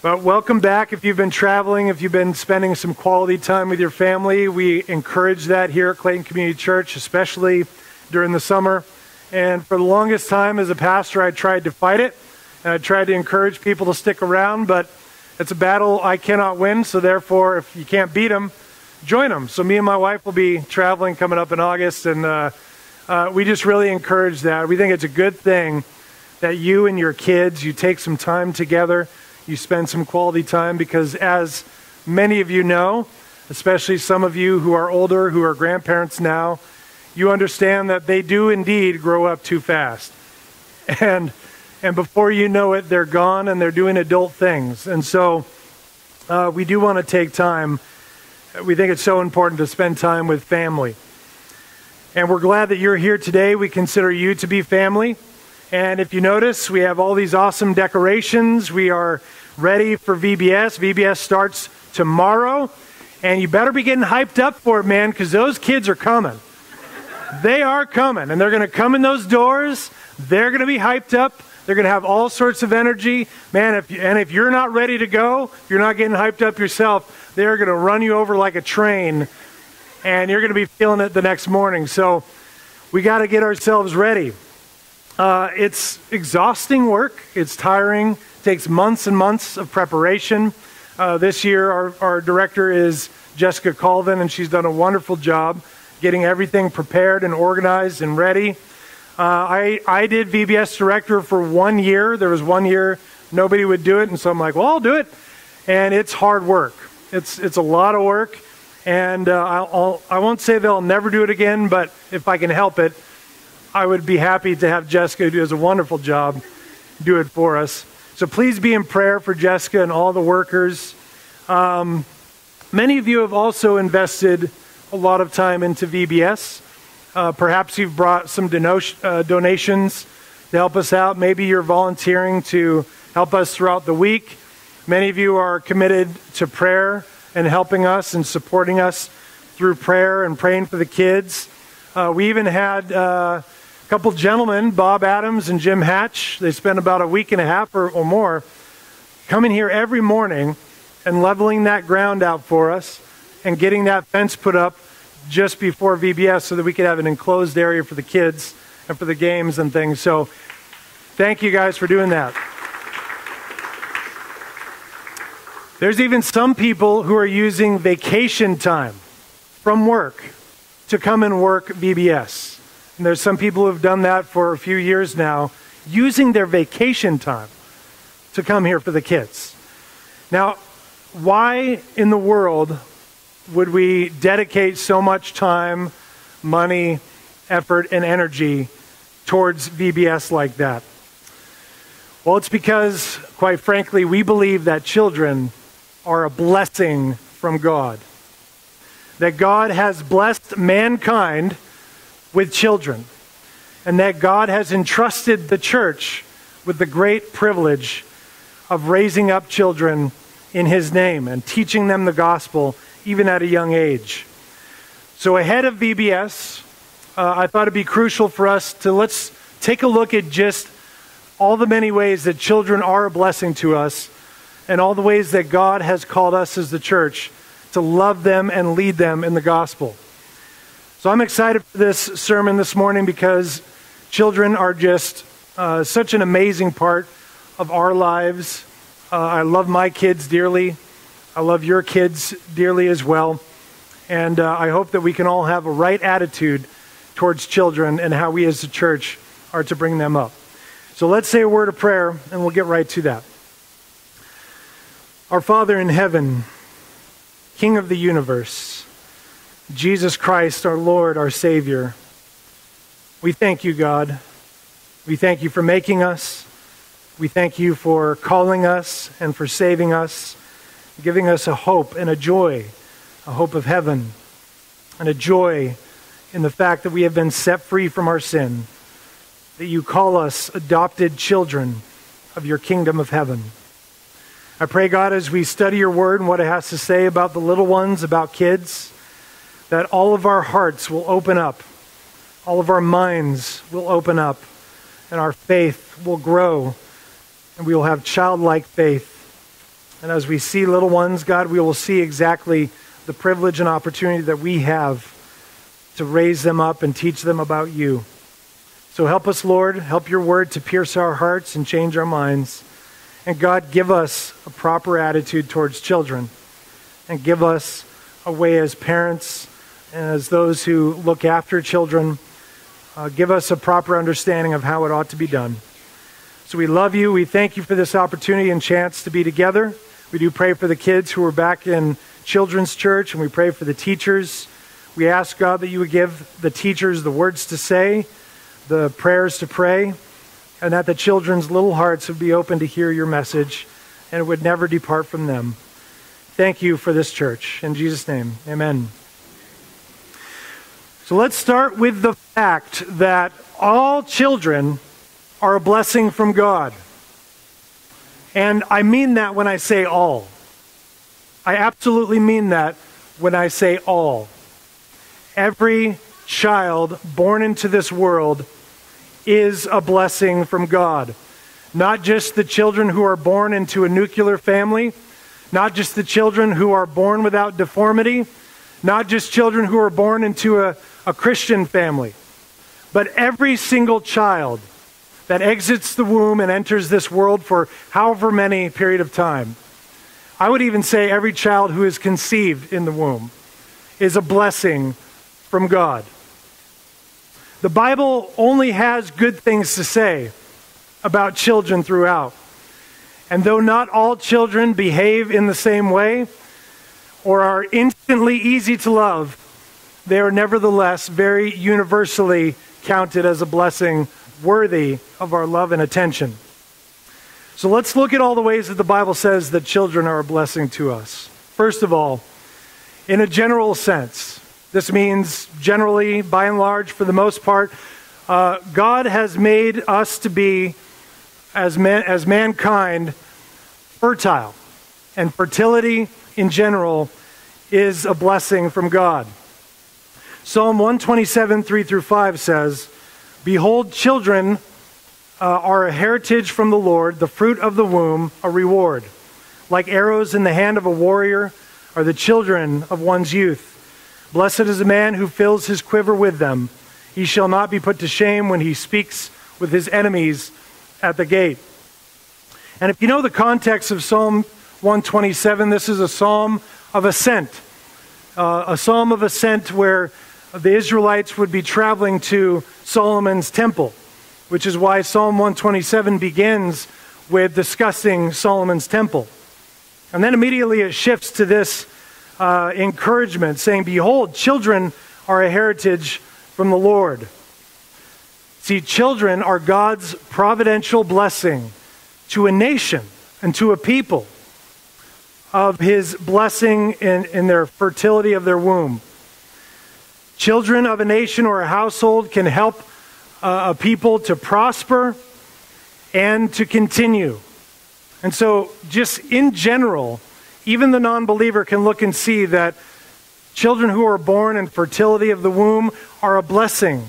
But welcome back if you've been traveling, if you've been spending some quality time with your family. We encourage that here at Clayton Community Church, especially during the summer. And for the longest time as a pastor, I tried to fight it. And I tried to encourage people to stick around, but it's a battle I cannot win. So therefore, if you can't beat them, join them. So me and my wife will be traveling coming up in August, and uh, uh, we just really encourage that. We think it's a good thing that you and your kids, you take some time together you spend some quality time because, as many of you know, especially some of you who are older, who are grandparents now, you understand that they do indeed grow up too fast. And, and before you know it, they're gone and they're doing adult things. And so uh, we do want to take time. We think it's so important to spend time with family. And we're glad that you're here today. We consider you to be family. And if you notice, we have all these awesome decorations. We are ready for VBS. VBS starts tomorrow. And you better be getting hyped up for it, man, because those kids are coming. They are coming. And they're going to come in those doors. They're going to be hyped up. They're going to have all sorts of energy. Man, if you, and if you're not ready to go, you're not getting hyped up yourself, they're going to run you over like a train. And you're going to be feeling it the next morning. So we got to get ourselves ready. Uh, it's exhausting work, it's tiring, it takes months and months of preparation. Uh, this year, our, our director is Jessica Colvin, and she's done a wonderful job getting everything prepared and organized and ready. Uh, I, I did VBS director for one year. There was one year nobody would do it, and so I'm like, well, I'll do it. And it's hard work. It's, it's a lot of work, and uh, I'll, I'll, I won't say they'll never do it again, but if I can help it, I would be happy to have Jessica, who does a wonderful job, do it for us. So please be in prayer for Jessica and all the workers. Um, many of you have also invested a lot of time into VBS. Uh, perhaps you've brought some uh, donations to help us out. Maybe you're volunteering to help us throughout the week. Many of you are committed to prayer and helping us and supporting us through prayer and praying for the kids. Uh, we even had uh, couple gentlemen, Bob Adams and Jim Hatch, they spent about a week and a half or, or more coming here every morning and leveling that ground out for us and getting that fence put up just before VBS so that we could have an enclosed area for the kids and for the games and things. So thank you guys for doing that. There's even some people who are using vacation time from work to come and work VBS. And there's some people who have done that for a few years now, using their vacation time to come here for the kids. Now, why in the world would we dedicate so much time, money, effort, and energy towards VBS like that? Well, it's because, quite frankly, we believe that children are a blessing from God. That God has blessed mankind with children, and that God has entrusted the church with the great privilege of raising up children in His name and teaching them the gospel even at a young age. So, ahead of VBS, uh, I thought it'd be crucial for us to let's take a look at just all the many ways that children are a blessing to us and all the ways that God has called us as the church to love them and lead them in the gospel. So I'm excited for this sermon this morning because children are just uh, such an amazing part of our lives. Uh, I love my kids dearly. I love your kids dearly as well. And uh, I hope that we can all have a right attitude towards children and how we as a church are to bring them up. So let's say a word of prayer and we'll get right to that. Our Father in heaven, King of the universe, Jesus Christ, our Lord, our Savior. We thank you, God. We thank you for making us. We thank you for calling us and for saving us, giving us a hope and a joy, a hope of heaven, and a joy in the fact that we have been set free from our sin, that you call us adopted children of your kingdom of heaven. I pray, God, as we study your word and what it has to say about the little ones, about kids, that all of our hearts will open up, all of our minds will open up, and our faith will grow, and we will have childlike faith And as we see little ones, God, we will see exactly the privilege and opportunity that we have to raise them up and teach them about you. So help us, Lord. Help your word to pierce our hearts and change our minds. And God, give us a proper attitude towards children. And give us a way as parents as those who look after children. Uh, give us a proper understanding of how it ought to be done. So we love you. We thank you for this opportunity and chance to be together. We do pray for the kids who are back in children's church, and we pray for the teachers. We ask God that you would give the teachers the words to say, the prayers to pray, and that the children's little hearts would be open to hear your message and it would never depart from them. Thank you for this church. In Jesus' name, amen. So let's start with the fact that all children are a blessing from God. And I mean that when I say all. I absolutely mean that when I say all. Every child born into this world is a blessing from God. Not just the children who are born into a nuclear family not just the children who are born without deformity, not just children who are born into a, a Christian family, but every single child that exits the womb and enters this world for however many period of time. I would even say every child who is conceived in the womb is a blessing from God. The Bible only has good things to say about children throughout. And though not all children behave in the same way or are instantly easy to love, they are nevertheless very universally counted as a blessing worthy of our love and attention. So let's look at all the ways that the Bible says that children are a blessing to us. First of all, in a general sense, this means generally, by and large, for the most part, uh, God has made us to be as, man, as mankind fertile. And fertility in general is a blessing from God. Psalm 127, 3 through 5 says, Behold, children uh, are a heritage from the Lord, the fruit of the womb, a reward. Like arrows in the hand of a warrior are the children of one's youth. Blessed is the man who fills his quiver with them. He shall not be put to shame when he speaks with his enemies at the gate. And if you know the context of Psalm 127, this is a psalm of ascent, uh, a psalm of ascent where the Israelites would be traveling to Solomon's temple, which is why Psalm 127 begins with discussing Solomon's temple. And then immediately it shifts to this uh, encouragement, saying, Behold, children are a heritage from the Lord. See, children are God's providential blessing to a nation and to a people of his blessing in, in their fertility of their womb. Children of a nation or a household can help uh, a people to prosper and to continue. And so, just in general, even the non believer can look and see that children who are born in fertility of the womb are a blessing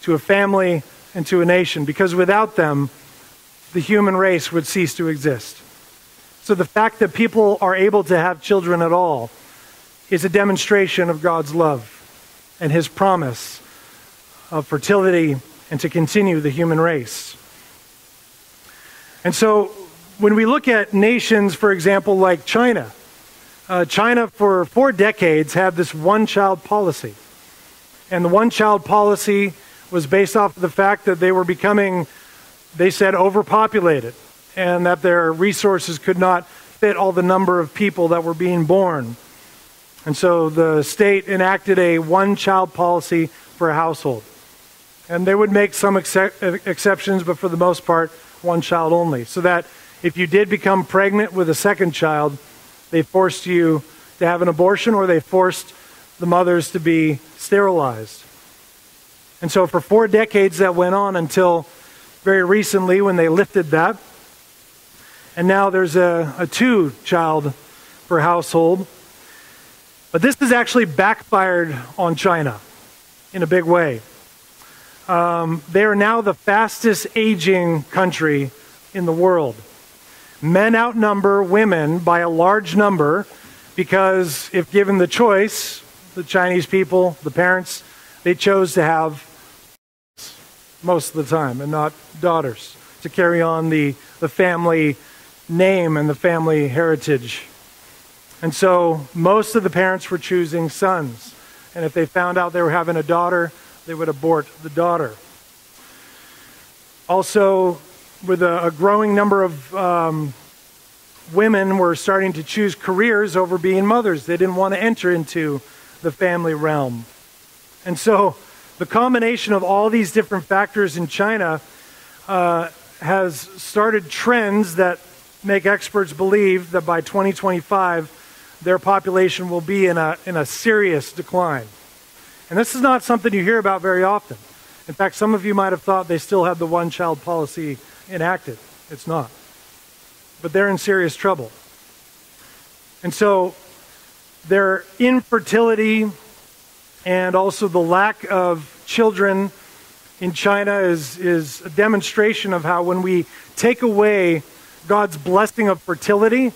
to a family and to a nation because without them, the human race would cease to exist. So the fact that people are able to have children at all is a demonstration of God's love and his promise of fertility and to continue the human race. And so when we look at nations, for example, like China, uh, China for four decades had this one child policy. And the one child policy was based off of the fact that they were becoming they said overpopulated and that their resources could not fit all the number of people that were being born. And so the state enacted a one child policy for a household. And they would make some ex- exceptions, but for the most part, one child only. So that if you did become pregnant with a second child, they forced you to have an abortion or they forced the mothers to be sterilized. And so for four decades that went on until very recently when they lifted that. And now there's a, a two child per household. But this has actually backfired on China in a big way. Um, they are now the fastest aging country in the world. men outnumber women by a large number because if given the choice, the Chinese people, the parents, they chose to have most of the time and not daughters to carry on the, the family name and the family heritage. And so most of the parents were choosing sons. And if they found out they were having a daughter, they would abort the daughter. Also, with a, a growing number of um, women were starting to choose careers over being mothers. They didn't want to enter into the family realm. And so the combination of all these different factors in China uh, has started trends that make experts believe that by 2025, their population will be in a, in a serious decline. And this is not something you hear about very often. In fact, some of you might have thought they still had the one child policy enacted. It's not. But they're in serious trouble. And so their infertility and also the lack of children in China is, is a demonstration of how when we take away God's blessing of fertility,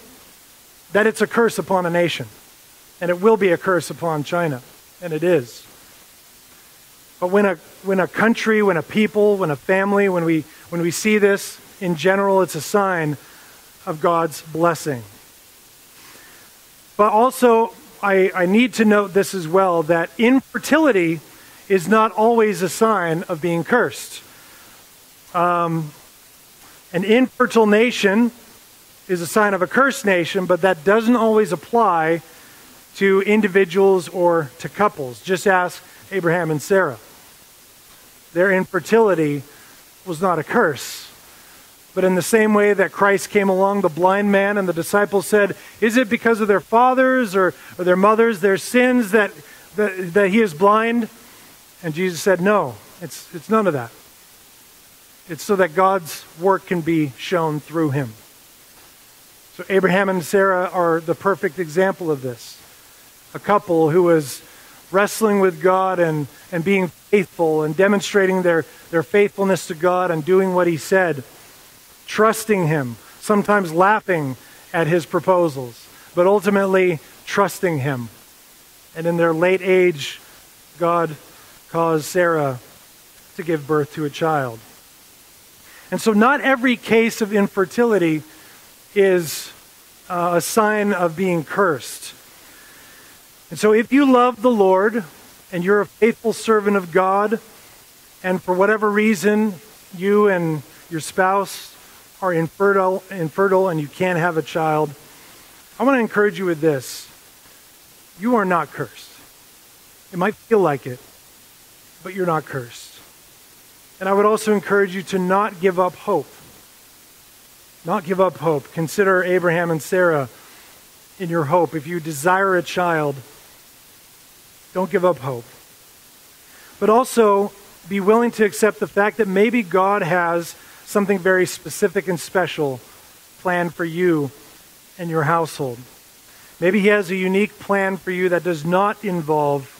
that it's a curse upon a nation. And it will be a curse upon China. And it is. But when a, when a country, when a people, when a family, when we, when we see this, in general, it's a sign of God's blessing. But also, I, I need to note this as well that infertility is not always a sign of being cursed. Um, an infertile nation is a sign of a cursed nation, but that doesn't always apply to individuals or to couples. Just ask Abraham and Sarah. Their infertility was not a curse. But in the same way that Christ came along, the blind man and the disciples said, Is it because of their fathers or, or their mothers, their sins, that, that, that he is blind? And Jesus said, No, it's, it's none of that. It's so that God's work can be shown through him. So Abraham and Sarah are the perfect example of this. A couple who was wrestling with God and, and being faithful and demonstrating their, their faithfulness to God and doing what he said, trusting him, sometimes laughing at his proposals, but ultimately trusting him. And in their late age, God caused Sarah to give birth to a child. And so, not every case of infertility is uh, a sign of being cursed. And so, if you love the Lord and you're a faithful servant of God, and for whatever reason you and your spouse are infertile, infertile and you can't have a child, I want to encourage you with this. You are not cursed. It might feel like it, but you're not cursed. And I would also encourage you to not give up hope. Not give up hope. Consider Abraham and Sarah in your hope. If you desire a child, don't give up hope. But also be willing to accept the fact that maybe God has something very specific and special planned for you and your household. Maybe He has a unique plan for you that does not involve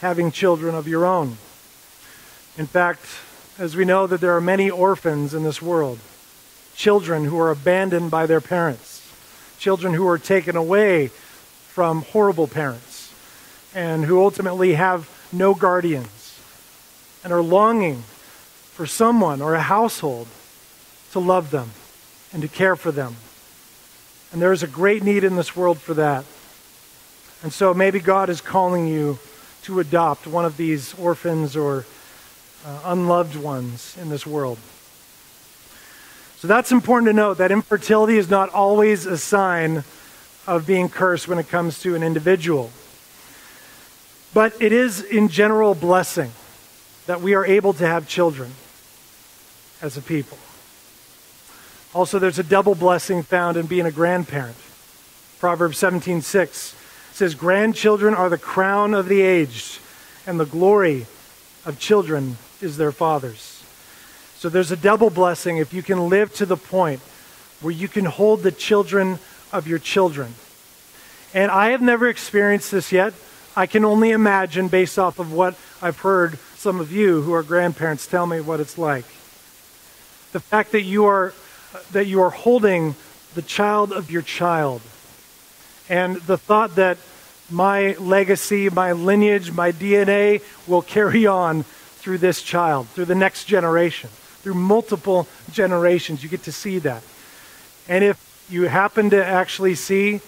having children of your own. In fact, as we know that there are many orphans in this world, children who are abandoned by their parents, children who are taken away from horrible parents, and who ultimately have no guardians and are longing for someone or a household to love them and to care for them. And there is a great need in this world for that. And so maybe God is calling you to adopt one of these orphans or uh, unloved ones in this world. So that's important to note that infertility is not always a sign of being cursed when it comes to an individual. But it is, in general, blessing that we are able to have children as a people. Also, there's a double blessing found in being a grandparent. Proverbs 17:6 says, "Grandchildren are the crown of the aged, and the glory of children is their fathers. So there's a double blessing if you can live to the point where you can hold the children of your children. And I have never experienced this yet. I can only imagine based off of what I've heard some of you who are grandparents tell me what it's like. The fact that you are that you are holding the child of your child. And the thought that my legacy, my lineage, my DNA will carry on through this child, through the next generation, through multiple generations. You get to see that. And if you happen to actually see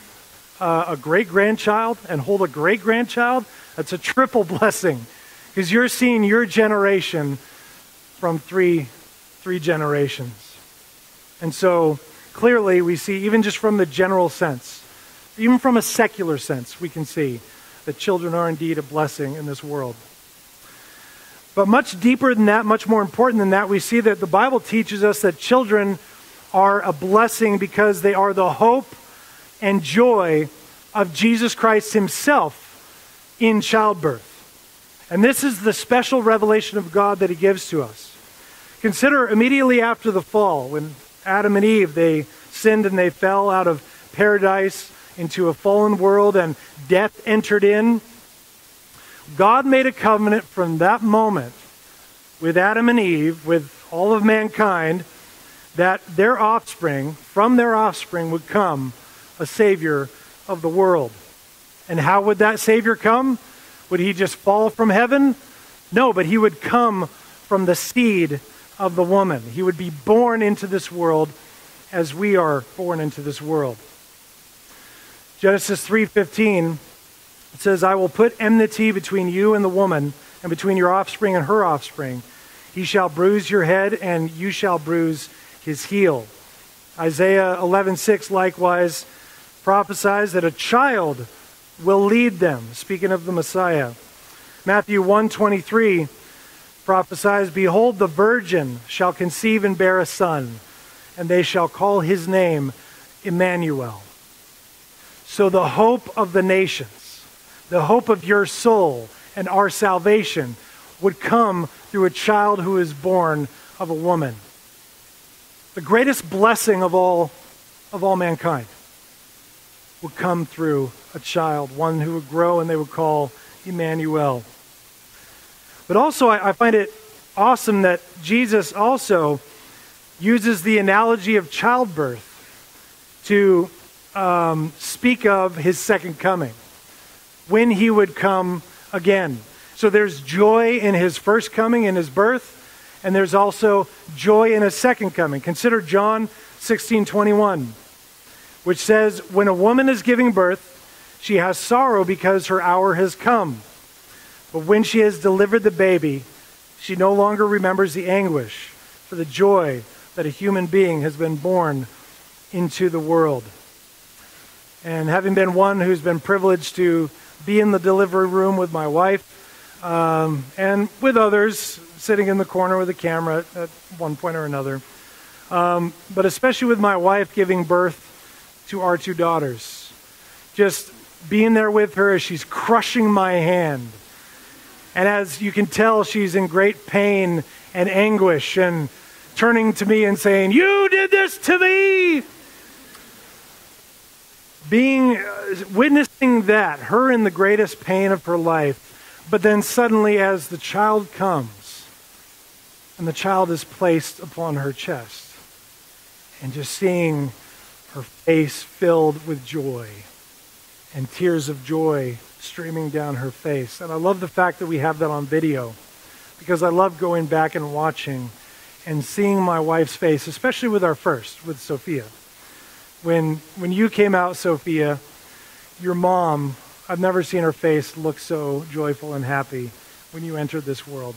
uh, a great grandchild and hold a great grandchild, that's a triple blessing because you're seeing your generation from three, three generations. And so clearly, we see, even just from the general sense, even from a secular sense, we can see that children are indeed a blessing in this world. But much deeper than that, much more important than that, we see that the Bible teaches us that children are a blessing because they are the hope and joy of Jesus Christ Himself in childbirth. And this is the special revelation of God that He gives to us. Consider immediately after the fall, when Adam and Eve, they sinned and they fell out of paradise into a fallen world and death entered in. God made a covenant from that moment with Adam and Eve, with all of mankind, that their offspring, from their offspring, would come a Savior of the world. And how would that Savior come? Would he just fall from heaven? No, but he would come from the seed of the woman. He would be born into this world as we are born into this world. Genesis 3:15 says, "I will put enmity between you and the woman, and between your offspring and her offspring. He shall bruise your head, and you shall bruise his heel." Isaiah 11:6 likewise prophesies that a child will lead them, speaking of the Messiah. Matthew 1:23 prophesies, "Behold, the virgin shall conceive and bear a son, and they shall call his name Emmanuel." So the hope of the nations, the hope of your soul and our salvation would come through a child who is born of a woman. The greatest blessing of all of all mankind would come through a child, one who would grow and they would call Emmanuel. But also, I, I find it awesome that Jesus also uses the analogy of childbirth to um, speak of his second coming, when he would come again. So there's joy in his first coming, in his birth, and there's also joy in his second coming. Consider John 16 21 which says, When a woman is giving birth, she has sorrow because her hour has come. But when she has delivered the baby, she no longer remembers the anguish for the joy that a human being has been born into the world. And having been one who's been privileged to be in the delivery room with my wife um, and with others sitting in the corner with a camera at one point or another, um, but especially with my wife giving birth to our two daughters. Just being there with her as she's crushing my hand. And as you can tell, she's in great pain and anguish and turning to me and saying, You did this to me. Being, uh, witnessing that, her in the greatest pain of her life, but then suddenly as the child comes and the child is placed upon her chest, and just seeing her face filled with joy and tears of joy streaming down her face. And I love the fact that we have that on video because I love going back and watching and seeing my wife's face, especially with our first, with Sophia. When, when you came out, Sophia, your mom, I've never seen her face look so joyful and happy when you entered this world.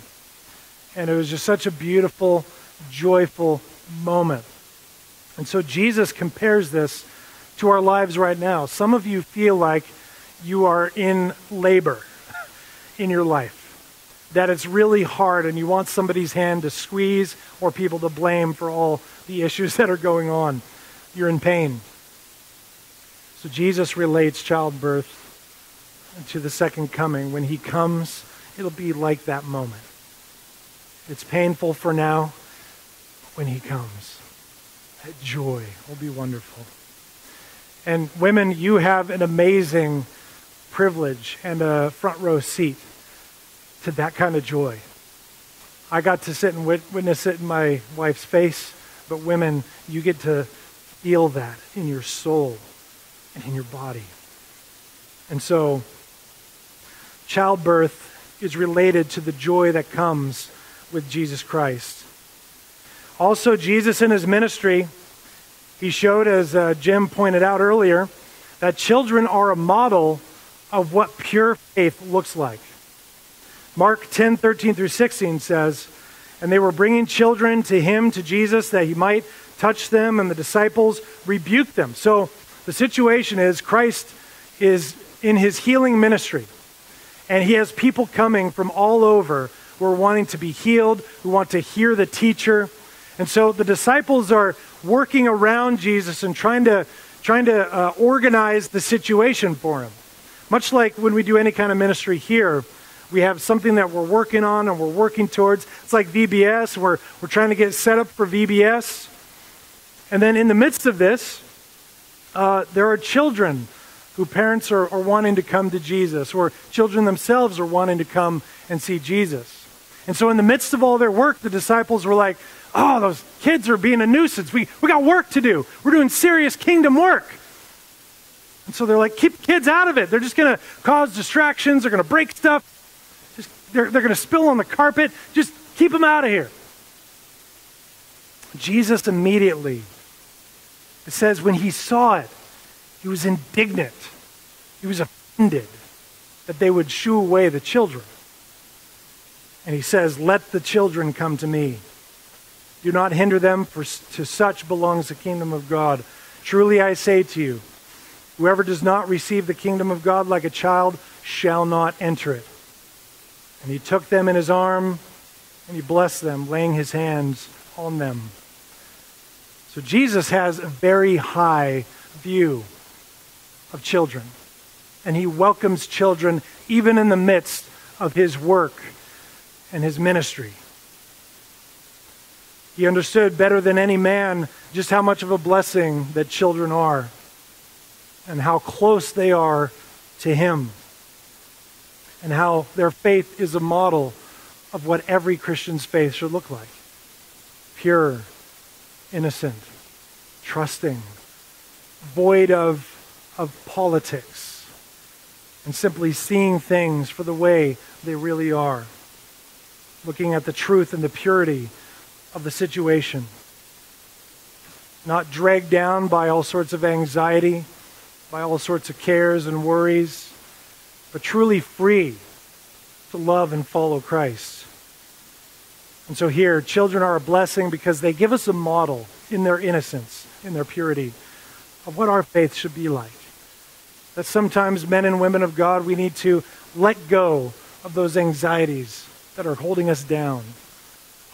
And it was just such a beautiful, joyful moment. And so Jesus compares this to our lives right now. Some of you feel like you are in labor in your life, that it's really hard and you want somebody's hand to squeeze or people to blame for all the issues that are going on. You're in pain. So Jesus relates childbirth to the second coming. When he comes, it'll be like that moment. It's painful for now when he comes. That joy will be wonderful. And women, you have an amazing privilege and a front row seat to that kind of joy. I got to sit and witness it in my wife's face, but women, you get to feel that in your soul and in your body. And so, childbirth is related to the joy that comes with Jesus Christ. Also, Jesus in his ministry, he showed, as uh, Jim pointed out earlier, that children are a model of what pure faith looks like. Mark 10 13 through 16 says, And they were bringing children to him, to Jesus, that he might touch them, and the disciples rebuked them. So the situation is Christ is in his healing ministry, and he has people coming from all over who are wanting to be healed, who want to hear the teacher. And so the disciples are working around Jesus and trying to, trying to uh, organize the situation for him. Much like when we do any kind of ministry here, we have something that we're working on and we're working towards. It's like VBS. We're, we're trying to get set up for VBS. And then in the midst of this, uh, there are children who parents are, are wanting to come to Jesus, or children themselves are wanting to come and see Jesus. And so, in the midst of all their work, the disciples were like, Oh, those kids are being a nuisance. We, we got work to do. We're doing serious kingdom work. And so they're like, Keep kids out of it. They're just going to cause distractions. They're going to break stuff. Just, they're they're going to spill on the carpet. Just keep them out of here. Jesus immediately, it says, when he saw it, he was indignant. He was offended that they would shoo away the children. And he says, Let the children come to me. Do not hinder them, for to such belongs the kingdom of God. Truly I say to you, whoever does not receive the kingdom of God like a child shall not enter it. And he took them in his arm and he blessed them, laying his hands on them. So Jesus has a very high view of children. And he welcomes children even in the midst of his work and his ministry. He understood better than any man just how much of a blessing that children are and how close they are to him and how their faith is a model of what every Christian's faith should look like pure, innocent, trusting, void of, of politics, and simply seeing things for the way they really are, looking at the truth and the purity of the situation, not dragged down by all sorts of anxiety, by all sorts of cares and worries, but truly free to love and follow Christ. And so here, children are a blessing because they give us a model in their innocence, in their purity, of what our faith should be like. That sometimes, men and women of God, we need to let go of those anxieties that are holding us down,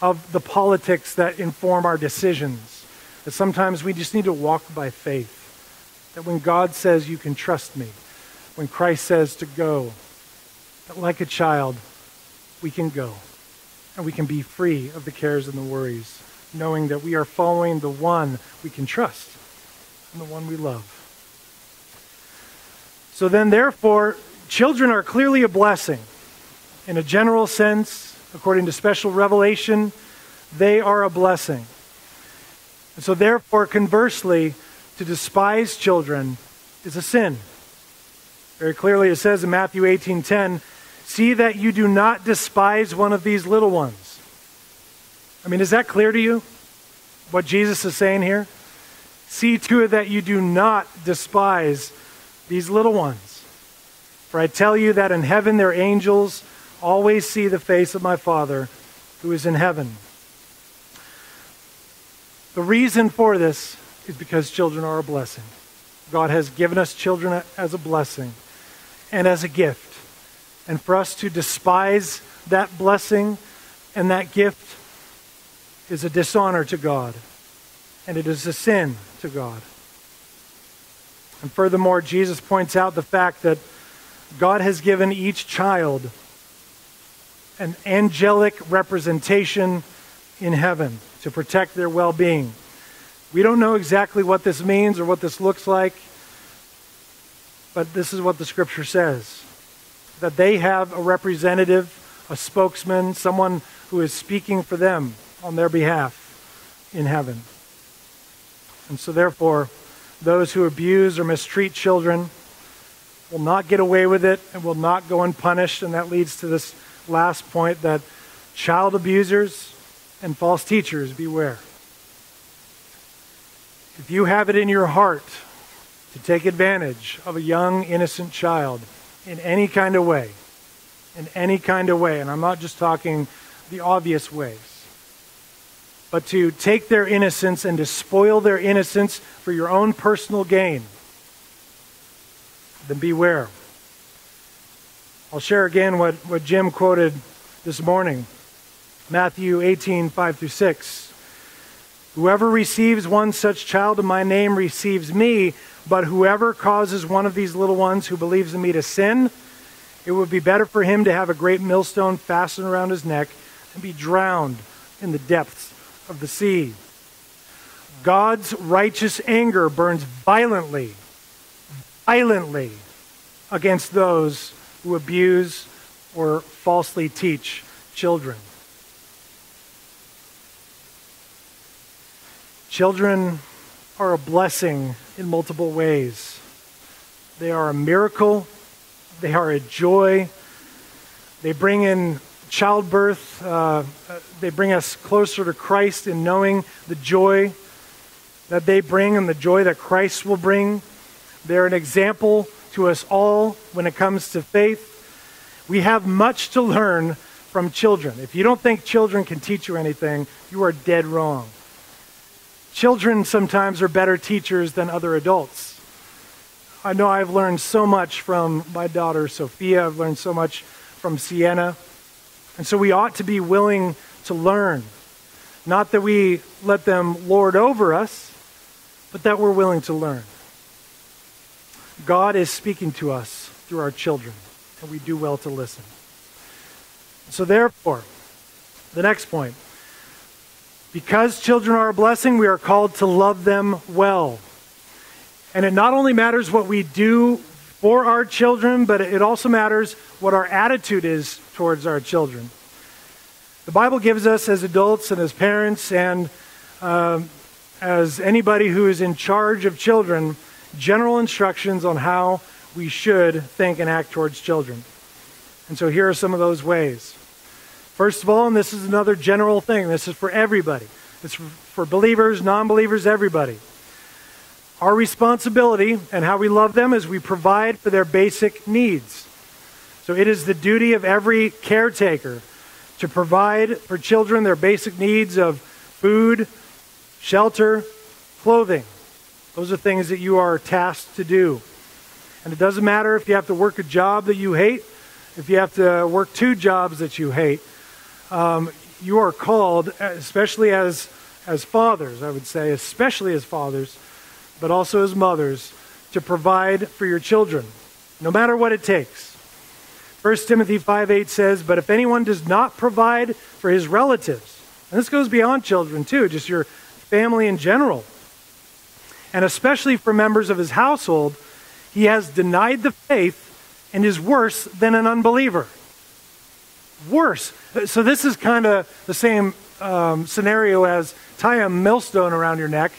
of the politics that inform our decisions. That sometimes we just need to walk by faith. That when God says, You can trust me, when Christ says to go, that like a child, we can go and we can be free of the cares and the worries, knowing that we are following the one we can trust and the one we love. So then, therefore, children are clearly a blessing. In a general sense, according to special revelation, they are a blessing. And so, therefore, conversely, to despise children is a sin. Very clearly, it says in Matthew 18:10, See that you do not despise one of these little ones. I mean, is that clear to you? What Jesus is saying here? See to it that you do not despise these little ones. For I tell you that in heaven their angels always see the face of my Father who is in heaven. The reason for this is because children are a blessing. God has given us children as a blessing and as a gift and for us to despise that blessing and that gift is a dishonor to God, and it is a sin to God. And furthermore, Jesus points out the fact that God has given each child an angelic representation in heaven to protect their well being. We don't know exactly what this means or what this looks like, but this is what the scripture says that they have a representative, a spokesman, someone who is speaking for them on their behalf in heaven. And so, therefore, those who abuse or mistreat children will not get away with it and will not go unpunished. And that leads to this last point that child abusers and false teachers beware. If you have it in your heart to take advantage of a young, innocent child in any kind of way, in any kind of way, and I'm not just talking the obvious ways, but to take their innocence and to spoil their innocence for your own personal gain, then beware. I'll share again what, what Jim quoted this morning Matthew 18, 5 through 6. Whoever receives one such child in my name receives me, but whoever causes one of these little ones who believes in me to sin, it would be better for him to have a great millstone fastened around his neck and be drowned in the depths of the sea. God's righteous anger burns violently, violently against those who abuse or falsely teach children. Children are a blessing in multiple ways. They are a miracle, they are a joy. They bring in childbirth, uh, they bring us closer to Christ in knowing the joy that they bring and the joy that Christ will bring. They're an example to us all when it comes to faith. We have much to learn from children. If you don't think children can teach you anything, you are dead wrong. Children sometimes are better teachers than other adults. I know I've learned so much from my daughter Sophia, I've learned so much from Sienna. And so we ought to be willing to learn. Not that we let them lord over us, but that we're willing to learn. God is speaking to us through our children, and we do well to listen. So, therefore, the next point because children are a blessing, we are called to love them well. And it not only matters what we do for our children, but it also matters what our attitude is towards our children. The Bible gives us, as adults and as parents and um, as anybody who is in charge of children, general instructions on how we should think and act towards children. And so here are some of those ways. First of all, and this is another general thing, this is for everybody. It's for believers, non believers, everybody. Our responsibility and how we love them is we provide for their basic needs. So it is the duty of every caretaker to provide for children their basic needs of food, shelter, clothing. Those are things that you are tasked to do. And it doesn't matter if you have to work a job that you hate, if you have to work two jobs that you hate um, you are called, especially as, as fathers, I would say, especially as fathers, but also as mothers, to provide for your children, no matter what it takes. 1 Timothy 5 8 says, But if anyone does not provide for his relatives, and this goes beyond children too, just your family in general, and especially for members of his household, he has denied the faith and is worse than an unbeliever worse. So this is kind of the same um, scenario as tie a millstone around your neck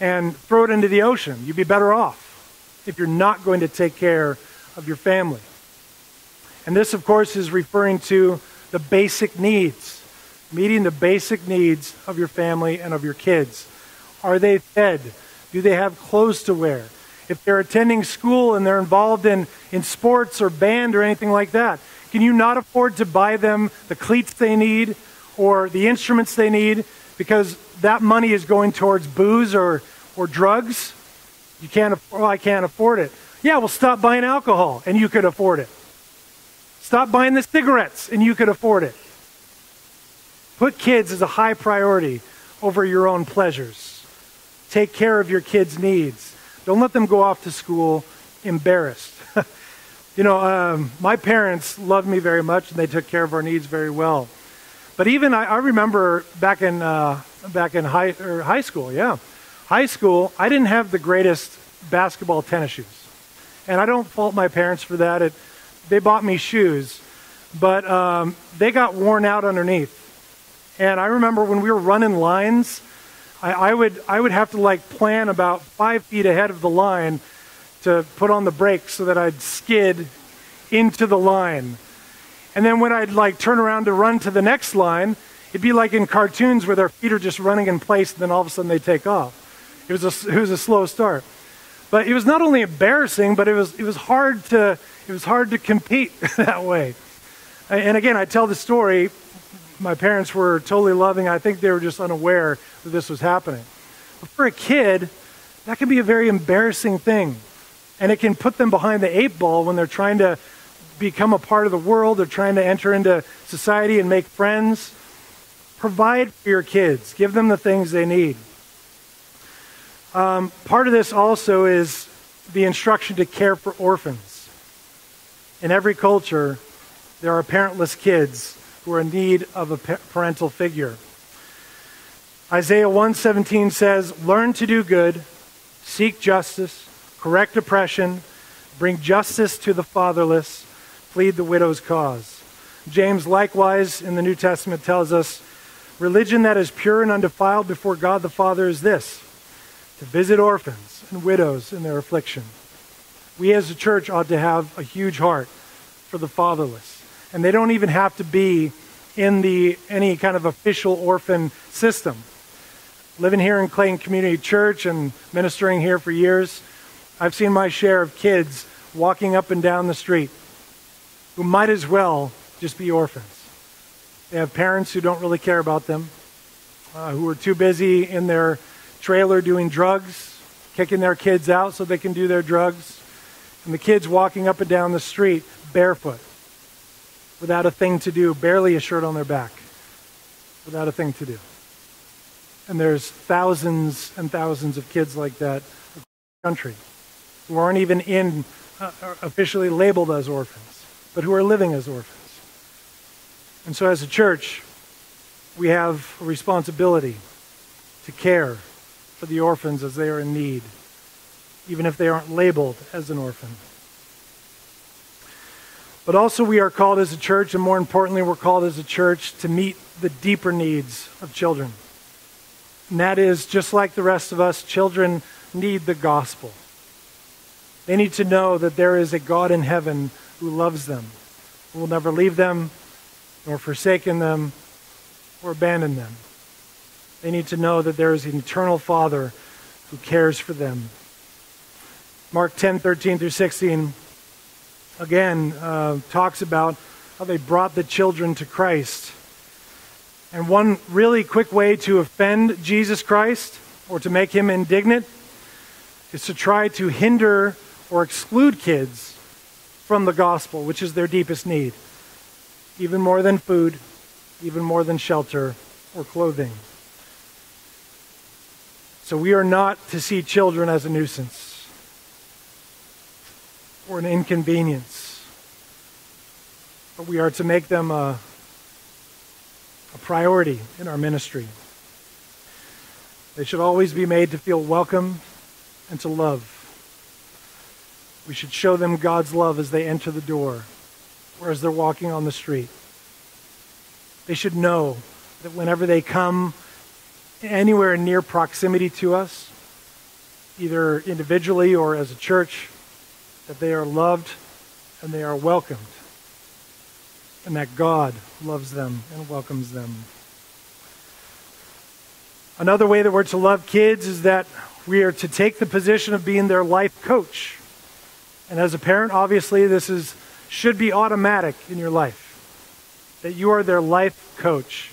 and throw it into the ocean. You'd be better off if you're not going to take care of your family. And this, of course, is referring to the basic needs, meeting the basic needs of your family and of your kids. Are they fed? Do they have clothes to wear? If they're attending school and they're involved in, in sports or band or anything like that, can you not afford to buy them the cleats they need or the instruments they need because that money is going towards booze or, or drugs? You can't, afford, well, I can't afford it. Yeah, well, stop buying alcohol and you could afford it. Stop buying the cigarettes and you could afford it. Put kids as a high priority over your own pleasures. Take care of your kids' needs. Don't let them go off to school embarrassed. You know, um, my parents loved me very much, and they took care of our needs very well. But even I, I remember back in uh, back in high or high school, yeah, high school, I didn't have the greatest basketball tennis shoes, and I don't fault my parents for that. It, they bought me shoes, but um, they got worn out underneath. And I remember when we were running lines, I, I, would, I would have to like plan about five feet ahead of the line to put on the brakes so that I'd skid into the line. And then when I'd like turn around to run to the next line, it'd be like in cartoons where their feet are just running in place and then all of a sudden they take off. It was a, it was a slow start. But it was not only embarrassing, but it was, it was hard to, it was hard to compete that way. And again, I tell the story. My parents were totally loving. I think they were just unaware that this was happening. But for a kid, that can be a very embarrassing thing. And it can put them behind the eight ball when they're trying to become a part of the world, they're trying to enter into society and make friends. Provide for your kids, give them the things they need. Um, part of this also is the instruction to care for orphans. In every culture, there are parentless kids who are in need of a parental figure. Isaiah 117 says, "Learn to do good, seek justice, correct oppression, bring justice to the fatherless, plead the widow's cause." James likewise in the New Testament tells us, "Religion that is pure and undefiled before God the Father is this: to visit orphans and widows in their affliction. We as a church ought to have a huge heart for the fatherless. And they don't even have to be in the any kind of official orphan system. Living here in Clayton Community Church and ministering here for years, I've seen my share of kids walking up and down the street who might as well just be orphans. They have parents who don't really care about them, uh, who are too busy in their trailer doing drugs, kicking their kids out so they can do their drugs, and the kids walking up and down the street barefoot, without a thing to do, barely a shirt on their back, without a thing to do. And there's thousands and thousands of kids like that across the country who aren't even in uh, officially labeled as orphans, but who are living as orphans. And so as a church, we have a responsibility to care for the orphans as they are in need, even if they aren't labeled as an orphan. But also, we are called as a church, and more importantly, we're called as a church to meet the deeper needs of children. And that is, just like the rest of us, children need the gospel. They need to know that there is a God in heaven who loves them, who will never leave them, nor forsaken them, or abandon them. They need to know that there is an eternal Father who cares for them. Mark 10 13 through 16 again uh, talks about how they brought the children to Christ. And one really quick way to offend Jesus Christ or to make him indignant is to try to hinder or exclude kids from the gospel, which is their deepest need, even more than food, even more than shelter or clothing. So we are not to see children as a nuisance or an inconvenience, but we are to make them a, a priority in our ministry. They should always be made to feel welcome and to love. We should show them God's love as they enter the door or as they're walking on the street. They should know that whenever they come anywhere near proximity to us, either individually or as a church, that they are loved and they are welcomed, and that God loves them and welcomes them. Another way that we're to love kids is that we are to take the position of being their life coach. And as a parent, obviously, this is, should be automatic in your life that you are their life coach.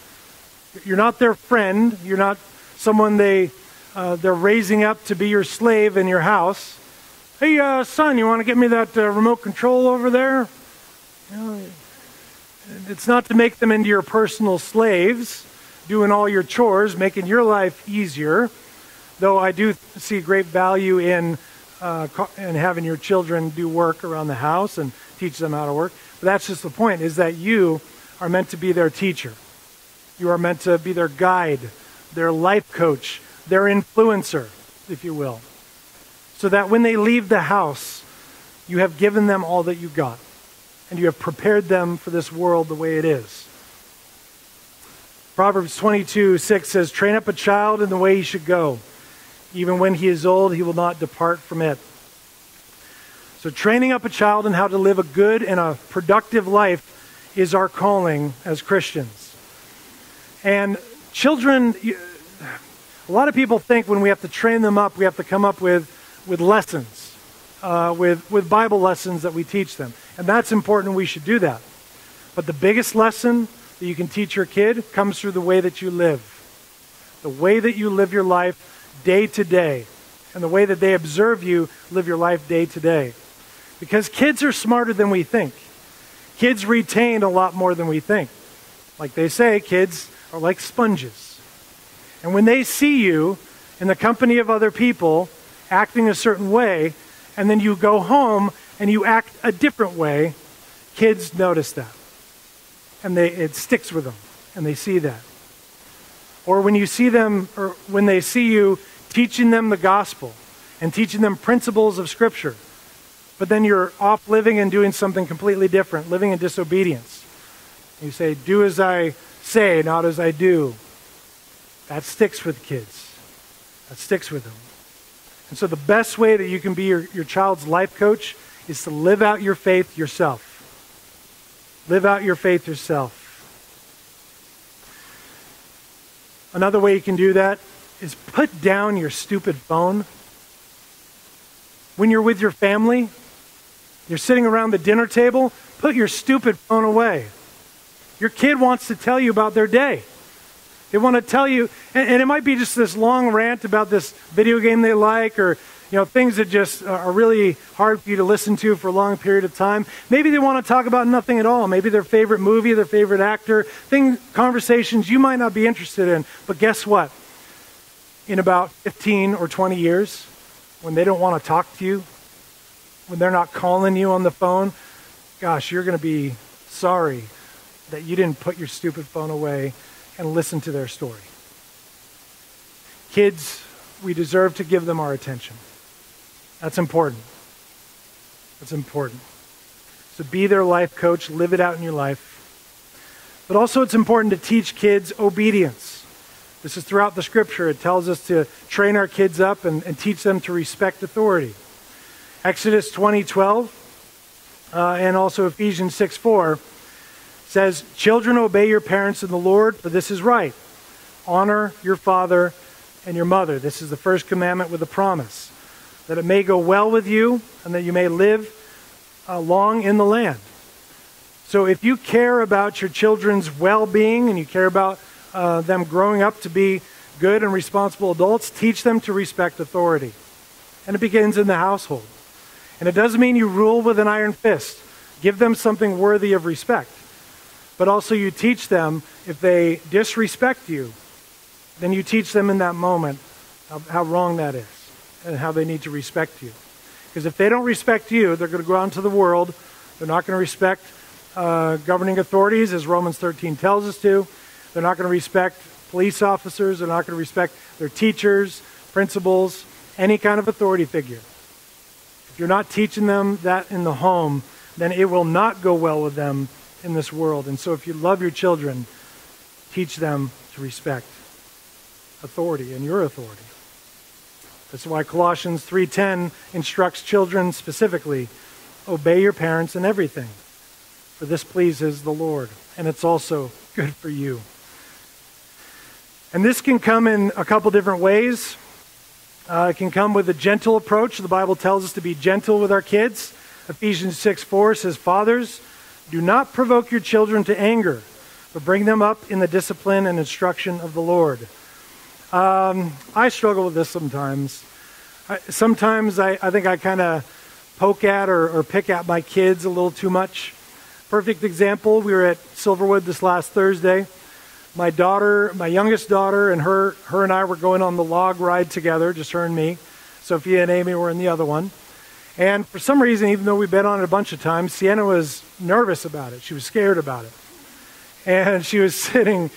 You're not their friend. You're not someone they, uh, they're raising up to be your slave in your house. Hey, uh, son, you want to get me that uh, remote control over there? You know, it's not to make them into your personal slaves, doing all your chores, making your life easier. Though I do see great value in, uh, in having your children do work around the house and teach them how to work. But that's just the point, is that you are meant to be their teacher. You are meant to be their guide, their life coach, their influencer, if you will. So that when they leave the house, you have given them all that you got, and you have prepared them for this world the way it is. Proverbs 22 6 says, Train up a child in the way he should go. Even when he is old, he will not depart from it. So, training up a child in how to live a good and a productive life is our calling as Christians. And children, a lot of people think when we have to train them up, we have to come up with, with lessons, uh, with, with Bible lessons that we teach them. And that's important, we should do that. But the biggest lesson that you can teach your kid comes through the way that you live. The way that you live your life day to day. And the way that they observe you live your life day to day. Because kids are smarter than we think. Kids retain a lot more than we think. Like they say, kids are like sponges. And when they see you in the company of other people acting a certain way, and then you go home and you act a different way, kids notice that. And they, it sticks with them, and they see that. Or when you see them, or when they see you teaching them the gospel and teaching them principles of Scripture, but then you're off living and doing something completely different, living in disobedience. You say, Do as I say, not as I do. That sticks with kids. That sticks with them. And so the best way that you can be your, your child's life coach is to live out your faith yourself. Live out your faith yourself. Another way you can do that is put down your stupid phone. When you're with your family, you're sitting around the dinner table, put your stupid phone away. Your kid wants to tell you about their day. They want to tell you, and, and, it might be just this long rant about this video game they like or you know things that just uh, are really hard for you to listen to for a long period of time. Maybe they want to talk about nothing at all. Maybe their favorite movie, their favorite actor, things, conversations you might not be interested in. But guess what? In about 15 or 20 years, when they don't want to talk to you, when they're not calling you on the phone, gosh, you're going to be sorry that you didn't put your stupid phone away and listen to their story. Kids, we deserve to give them our attention. That's important. That's important. So be their life coach, live it out in your life. But also, it's important to teach kids obedience. This is throughout the scripture. It tells us to train our kids up and, and teach them to respect authority. Exodus 20, 12, uh, and also Ephesians 6, 4 says, Children, obey your parents in the Lord, for this is right. Honor your father and your mother. This is the first commandment with a promise that it may go well with you and that you may live uh, long in the land. So, if you care about your children's well being and you care about uh, them growing up to be good and responsible adults, teach them to respect authority. And it begins in the household. And it doesn't mean you rule with an iron fist. Give them something worthy of respect. But also, you teach them if they disrespect you, then you teach them in that moment how, how wrong that is and how they need to respect you. Because if they don't respect you, they're going to go out into the world. They're not going to respect uh, governing authorities, as Romans 13 tells us to. They're not going to respect police officers. They're not going to respect their teachers, principals, any kind of authority figure. If you're not teaching them that in the home, then it will not go well with them in this world. And so if you love your children, teach them to respect authority and your authority. That's why Colossians 3:10 instructs children specifically, obey your parents in everything, for this pleases the Lord, and it's also good for you. And this can come in a couple different ways. Uh, it can come with a gentle approach. The Bible tells us to be gentle with our kids. Ephesians 6 4 says, Fathers, do not provoke your children to anger, but bring them up in the discipline and instruction of the Lord. Um, I struggle with this sometimes. I, sometimes I, I, think I kind of poke at or, or pick at my kids a little too much. Perfect example we were at Silverwood this last Thursday my daughter, my youngest daughter, and her, her and I were going on the log ride together, just her and me. Sophia and Amy were in the other one. And for some reason, even though we've been on it a bunch of times, Sienna was nervous about it. She was scared about it. And she was sitting,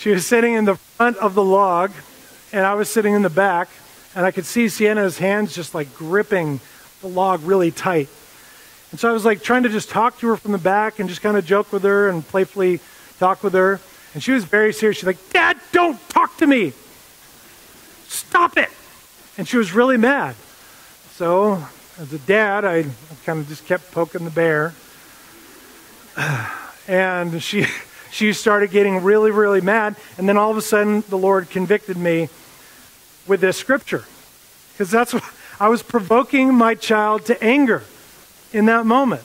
she was sitting in the front of the log, and I was sitting in the back, and I could see Sienna's hands just like gripping the log really tight. And so I was like trying to just talk to her from the back and just kind of joke with her and playfully talk with her. And she was very serious. She's like, Dad, don't talk to me. Stop it. And she was really mad. So, as a dad, I kind of just kept poking the bear. And she, she started getting really, really mad. And then all of a sudden, the Lord convicted me with this scripture. Because that's what I was provoking my child to anger in that moment.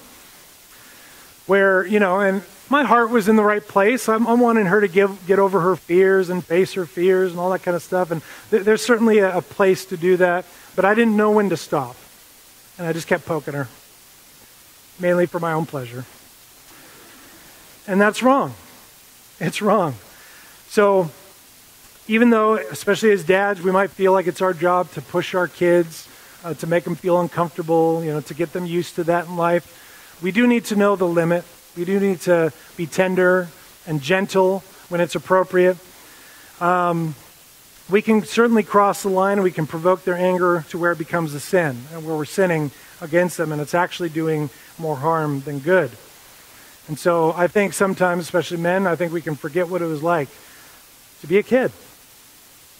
Where, you know, and my heart was in the right place. I'm, I'm wanting her to give, get over her fears and face her fears and all that kind of stuff. And th- there's certainly a, a place to do that. But I didn't know when to stop. And I just kept poking her, mainly for my own pleasure. And that's wrong. It's wrong. So, even though, especially as dads, we might feel like it's our job to push our kids, uh, to make them feel uncomfortable, you know, to get them used to that in life, we do need to know the limit. We do need to be tender and gentle when it's appropriate. Um, we can certainly cross the line we can provoke their anger to where it becomes a sin and where we're sinning against them and it's actually doing more harm than good. And so I think sometimes, especially men, I think we can forget what it was like to be a kid,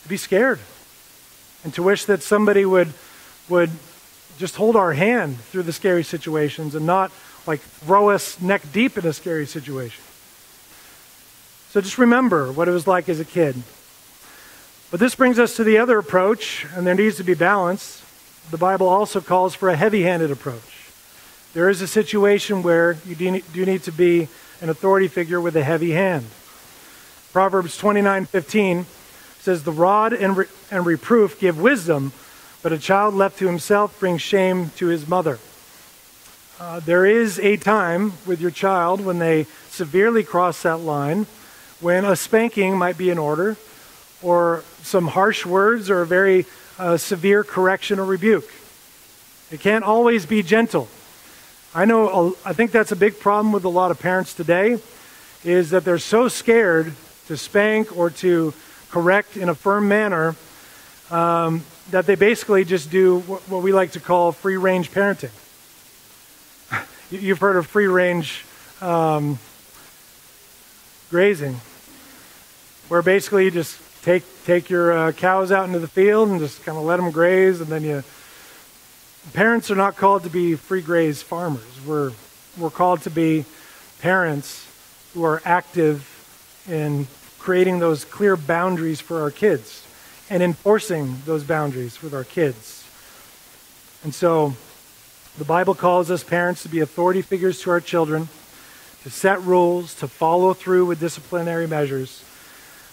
to be scared, and to wish that somebody would, would just hold our hand through the scary situations and not like throw us neck deep in a scary situation. So just remember what it was like as a kid. But this brings us to the other approach, and there needs to be balance. The Bible also calls for a heavy handed approach. There is a situation where you do need to be an authority figure with a heavy hand. Proverbs 29:15 says, "The rod and, re- and reproof give wisdom, but a child left to himself brings shame to his mother." Uh, there is a time with your child when they severely cross that line, when a spanking might be in order, or some harsh words, or a very uh, severe correction or rebuke. It can't always be gentle. I know, I think that's a big problem with a lot of parents today, is that they're so scared to spank or to correct in a firm manner um, that they basically just do what we like to call free range parenting. You've heard of free range um, grazing, where basically you just take take your uh, cows out into the field and just kind of let them graze, and then you Parents are not called to be free graze farmers. We're, we're called to be parents who are active in creating those clear boundaries for our kids and enforcing those boundaries with our kids. And so the Bible calls us parents to be authority figures to our children, to set rules, to follow through with disciplinary measures.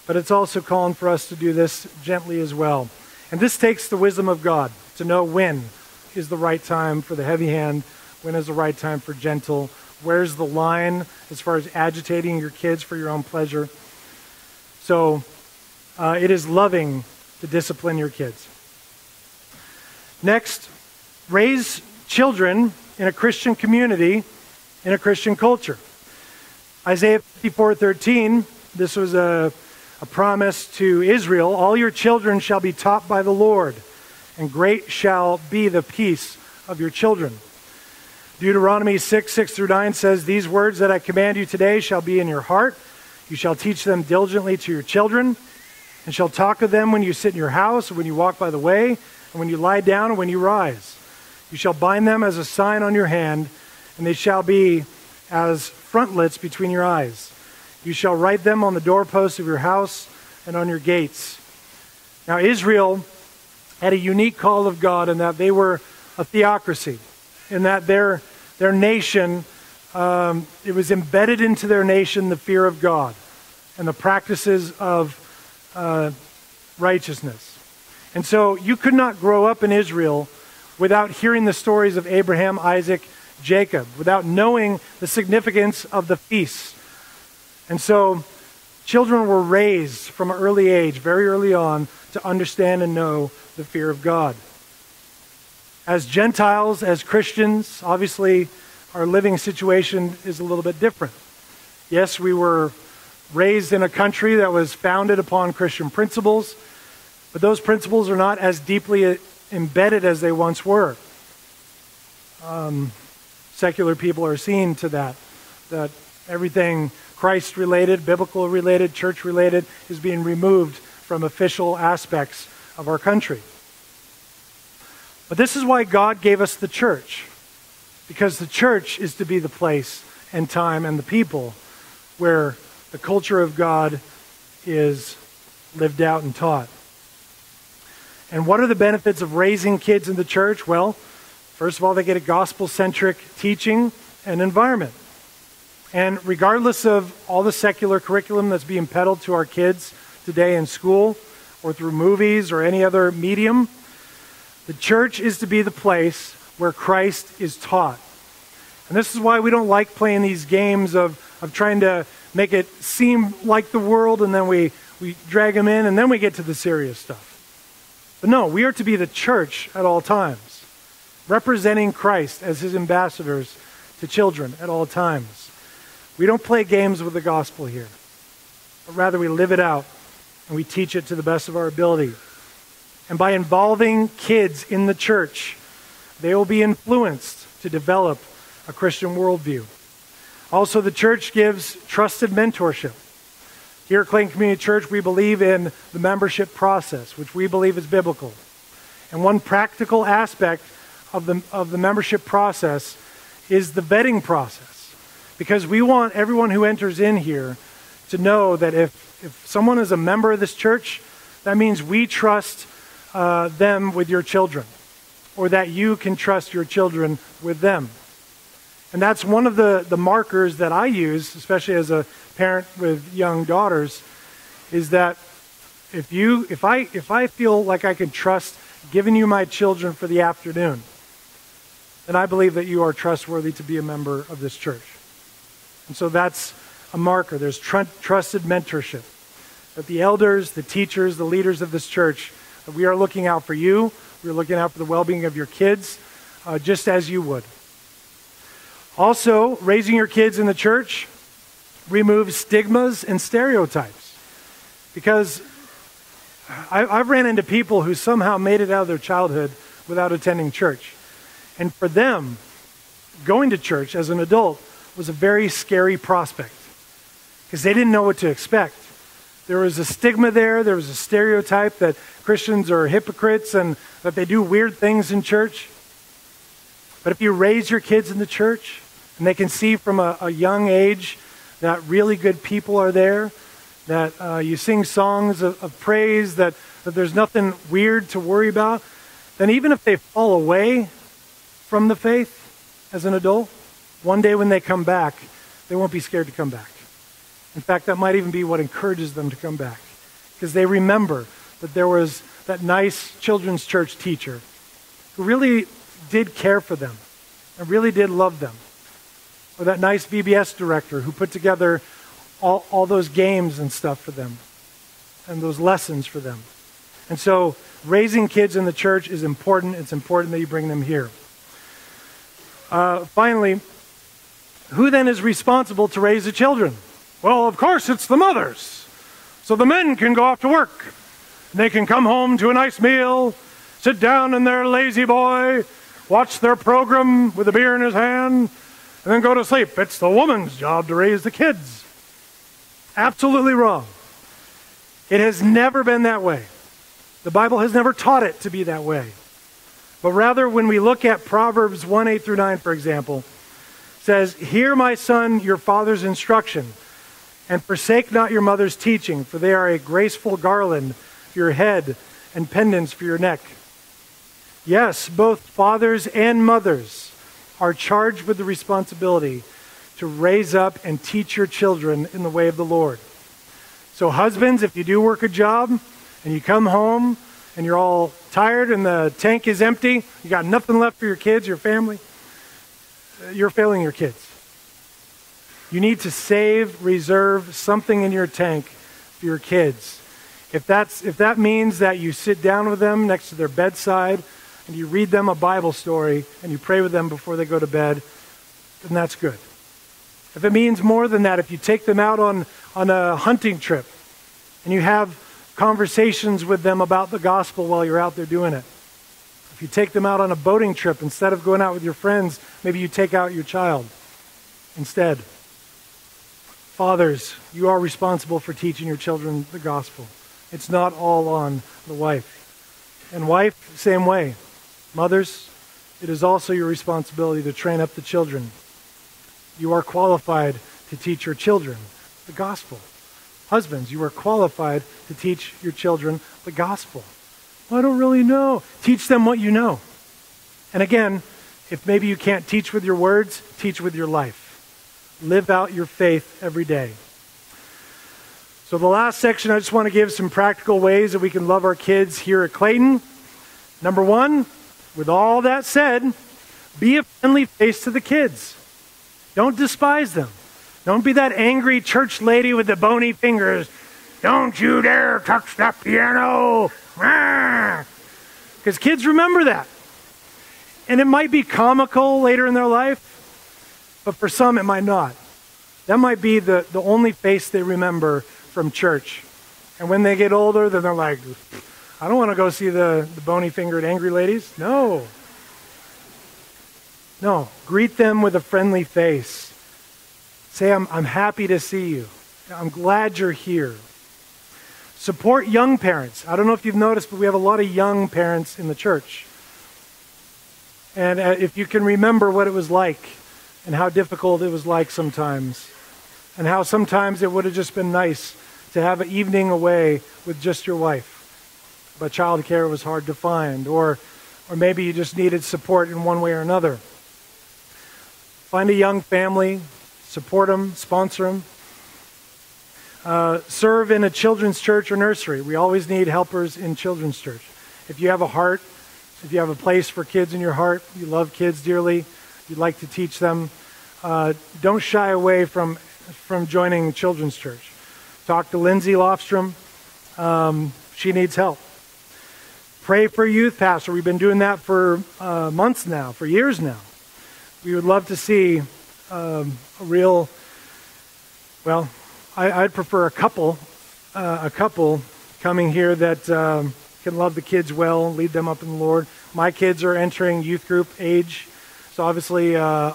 But it's also calling for us to do this gently as well. And this takes the wisdom of God to know when is the right time for the heavy hand? When is the right time for gentle? Where's the line as far as agitating your kids for your own pleasure? So uh, it is loving to discipline your kids. Next, raise children in a Christian community, in a Christian culture. Isaiah 54:13, this was a, a promise to Israel, all your children shall be taught by the Lord and great shall be the peace of your children. Deuteronomy 6, 6 through 9 says, These words that I command you today shall be in your heart. You shall teach them diligently to your children, and shall talk of them when you sit in your house, when you walk by the way, and when you lie down, and when you rise. You shall bind them as a sign on your hand, and they shall be as frontlets between your eyes. You shall write them on the doorposts of your house and on your gates. Now, Israel had a unique call of God in that they were a theocracy, in that their, their nation, um, it was embedded into their nation the fear of God and the practices of uh, righteousness. And so you could not grow up in Israel without hearing the stories of Abraham, Isaac, Jacob, without knowing the significance of the feasts. And so children were raised from an early age, very early on, to understand and know the fear of God. As Gentiles, as Christians, obviously our living situation is a little bit different. Yes, we were raised in a country that was founded upon Christian principles, but those principles are not as deeply embedded as they once were. Um, secular people are seeing to that, that Everything Christ related, biblical related, church related is being removed from official aspects of our country. But this is why God gave us the church, because the church is to be the place and time and the people where the culture of God is lived out and taught. And what are the benefits of raising kids in the church? Well, first of all, they get a gospel centric teaching and environment. And regardless of all the secular curriculum that's being peddled to our kids today in school or through movies or any other medium, the church is to be the place where Christ is taught. And this is why we don't like playing these games of, of trying to make it seem like the world and then we, we drag them in and then we get to the serious stuff. But no, we are to be the church at all times, representing Christ as his ambassadors to children at all times. We don't play games with the gospel here, but rather we live it out and we teach it to the best of our ability. And by involving kids in the church, they will be influenced to develop a Christian worldview. Also, the church gives trusted mentorship. Here at Clayton Community Church, we believe in the membership process, which we believe is biblical. And one practical aspect of the, of the membership process is the vetting process. Because we want everyone who enters in here to know that if, if someone is a member of this church, that means we trust uh, them with your children, or that you can trust your children with them. And that's one of the, the markers that I use, especially as a parent with young daughters, is that if you if I if I feel like I can trust giving you my children for the afternoon, then I believe that you are trustworthy to be a member of this church. And so that's a marker. There's tr- trusted mentorship. That the elders, the teachers, the leaders of this church, we are looking out for you. We're looking out for the well being of your kids, uh, just as you would. Also, raising your kids in the church removes stigmas and stereotypes. Because I, have ran into people who somehow made it out of their childhood without attending church. And for them, going to church as an adult was a very scary prospect because they didn't know what to expect. There was a stigma there, there was a stereotype that Christians are hypocrites and that they do weird things in church. But if you raise your kids in the church and they can see from a, a young age that really good people are there, that uh, you sing songs of, of praise, that, that there's nothing weird to worry about, then even if they fall away from the faith as an adult, one day when they come back, they won't be scared to come back. In fact, that might even be what encourages them to come back because they remember that there was that nice children's church teacher who really did care for them and really did love them. Or that nice VBS director who put together all, all those games and stuff for them and those lessons for them. And so raising kids in the church is important. It's important that you bring them here. Uh, finally, who then is responsible to raise the children? Well, of course, it's the mothers. So the men can go off to work. They can come home to a nice meal, sit down in their lazy boy, watch their program with a beer in his hand, and then go to sleep. It's the woman's job to raise the kids. Absolutely wrong. It has never been that way. The Bible has never taught it to be that way. But rather, when we look at Proverbs 1 8 through 9, for example, says, Hear, my son, your father's instruction and forsake not your mother's teaching, for they are a graceful garland for your head and pendants for your neck. Yes, both fathers and mothers are charged with the responsibility to raise up and teach your children in the way of the Lord. So, husbands, if you do work a job and you come home and you're all tired and the tank is empty, you got nothing left for your kids, your family, uh, you're failing your kids. You need to save, reserve something in your tank for your kids. If, that's, if that means that you sit down with them next to their bedside and you read them a Bible story and you pray with them before they go to bed, then that's good. If it means more than that, if you take them out on, on a hunting trip and you have conversations with them about the gospel while you're out there doing it, if you take them out on a boating trip instead of going out with your friends, maybe you take out your child instead. Fathers, you are responsible for teaching your children the gospel. It's not all on the wife. And wife, same way. Mothers, it is also your responsibility to train up the children. You are qualified to teach your children the gospel. Husbands, you are qualified to teach your children the gospel. Well, I don't really know. Teach them what you know. And again, if maybe you can't teach with your words, teach with your life. Live out your faith every day. So, the last section, I just want to give some practical ways that we can love our kids here at Clayton. Number one, with all that said, be a friendly face to the kids. Don't despise them. Don't be that angry church lady with the bony fingers. Don't you dare touch that piano. Ah. Because kids remember that. And it might be comical later in their life, but for some it might not. That might be the, the only face they remember from church. And when they get older, then they're like, I don't want to go see the, the bony fingered angry ladies. No. No. Greet them with a friendly face. Say, I'm, I'm happy to see you. I'm glad you're here. Support young parents. I don't know if you've noticed, but we have a lot of young parents in the church. And uh, if you can remember what it was like and how difficult it was like sometimes, and how sometimes it would have just been nice to have an evening away with just your wife, but childcare was hard to find, or, or maybe you just needed support in one way or another. Find a young family, support them, sponsor them. Uh, serve in a children's church or nursery. We always need helpers in children's church. If you have a heart, if you have a place for kids in your heart, you love kids dearly, you'd like to teach them, uh, don't shy away from, from joining children's church. Talk to Lindsay Lofstrom. Um, she needs help. Pray for youth pastor. We've been doing that for uh, months now, for years now. We would love to see um, a real, well, I, would prefer a couple, uh, a couple coming here that um, can love the kids well, lead them up in the Lord. My kids are entering youth group age, so obviously uh,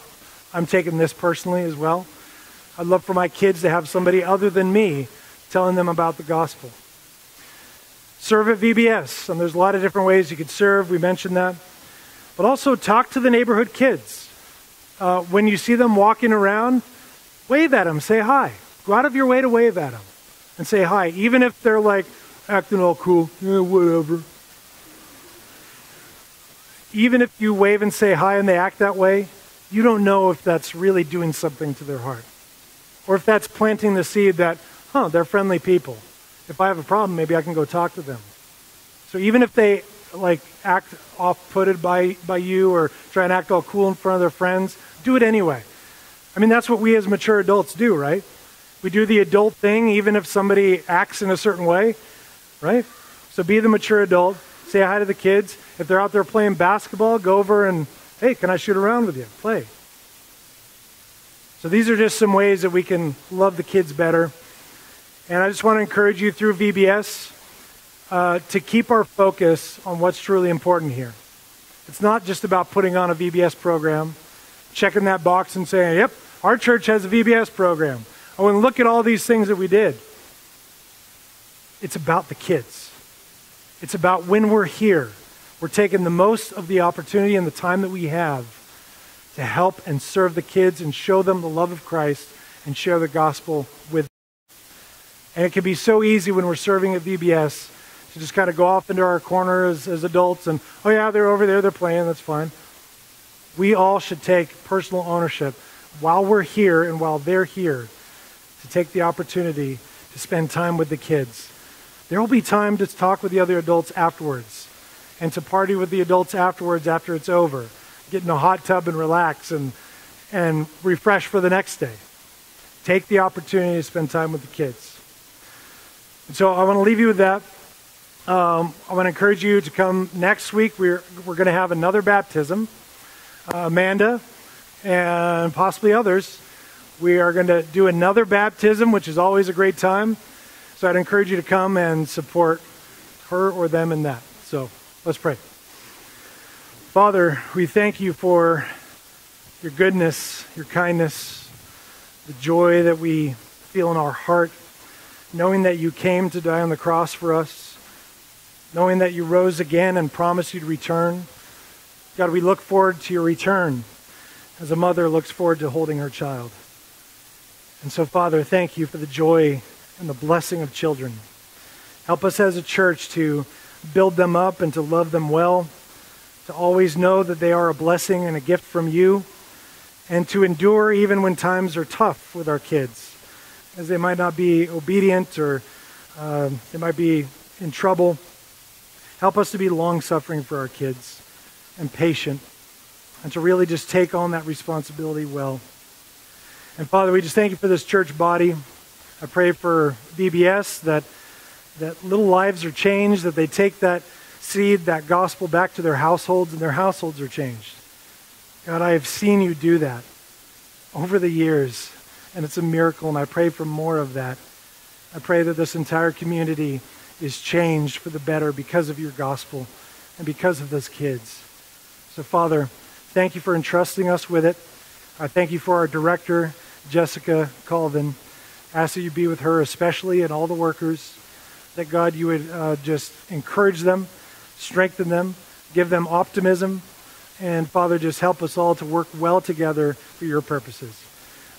I'm taking this personally as well. I'd love for my kids to have somebody other than me telling them about the gospel. Serve at VBS, and there's a lot of different ways you could serve. We mentioned that. But also talk to the neighborhood kids uh, when you see them walking around, wave at them, say hi. Go out of your way to wave at them and say hi, even if they're like acting all cool, yeah, whatever. Even if you wave and say hi and they act that way, you don't know if that's really doing something to their heart. Or if that's planting the seed that, huh, they're friendly people. If I have a problem, maybe I can go talk to them. So even if they like act off-putted by, by you or try and act all cool in front of their friends, do it anyway. I mean, that's what we as mature adults do, right? We do the adult thing even if somebody acts in a certain way, right? So be the mature adult. Say hi to the kids. If they're out there playing basketball, go over and, hey, can I shoot around with you? Play. So these are just some ways that we can love the kids better. And I just want to encourage you through VBS uh, to keep our focus on what's truly important here. It's not just about putting on a VBS program, checking that box and saying, yep, our church has a VBS program. Oh, and look at all these things that we did. It's about the kids. It's about when we're here, we're taking the most of the opportunity and the time that we have to help and serve the kids and show them the love of Christ and share the gospel with them. And it can be so easy when we're serving at VBS to just kind of go off into our corner as, as adults and, oh, yeah, they're over there, they're playing, that's fine. We all should take personal ownership while we're here and while they're here to take the opportunity to spend time with the kids. There will be time to talk with the other adults afterwards and to party with the adults afterwards after it's over. Get in a hot tub and relax and, and refresh for the next day. Take the opportunity to spend time with the kids. So I want to leave you with that. Um, I want to encourage you to come next week. We're, we're going to have another baptism. Uh, Amanda and possibly others. We are going to do another baptism, which is always a great time. So I'd encourage you to come and support her or them in that. So let's pray. Father, we thank you for your goodness, your kindness, the joy that we feel in our heart, knowing that you came to die on the cross for us, knowing that you rose again and promised you'd return. God, we look forward to your return as a mother looks forward to holding her child. And so, Father, thank you for the joy and the blessing of children. Help us as a church to build them up and to love them well, to always know that they are a blessing and a gift from you, and to endure even when times are tough with our kids, as they might not be obedient or uh, they might be in trouble. Help us to be long suffering for our kids and patient, and to really just take on that responsibility well. And Father, we just thank you for this church body. I pray for VBS that that little lives are changed, that they take that seed, that gospel back to their households, and their households are changed. God, I have seen you do that over the years, and it's a miracle, and I pray for more of that. I pray that this entire community is changed for the better because of your gospel and because of those kids. So, Father, thank you for entrusting us with it. I thank you for our director, Jessica Colvin. I ask that you be with her especially and all the workers. That God, you would uh, just encourage them, strengthen them, give them optimism, and Father, just help us all to work well together for your purposes.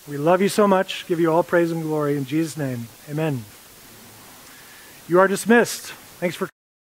We love you so much. Give you all praise and glory in Jesus' name. Amen. You are dismissed. Thanks for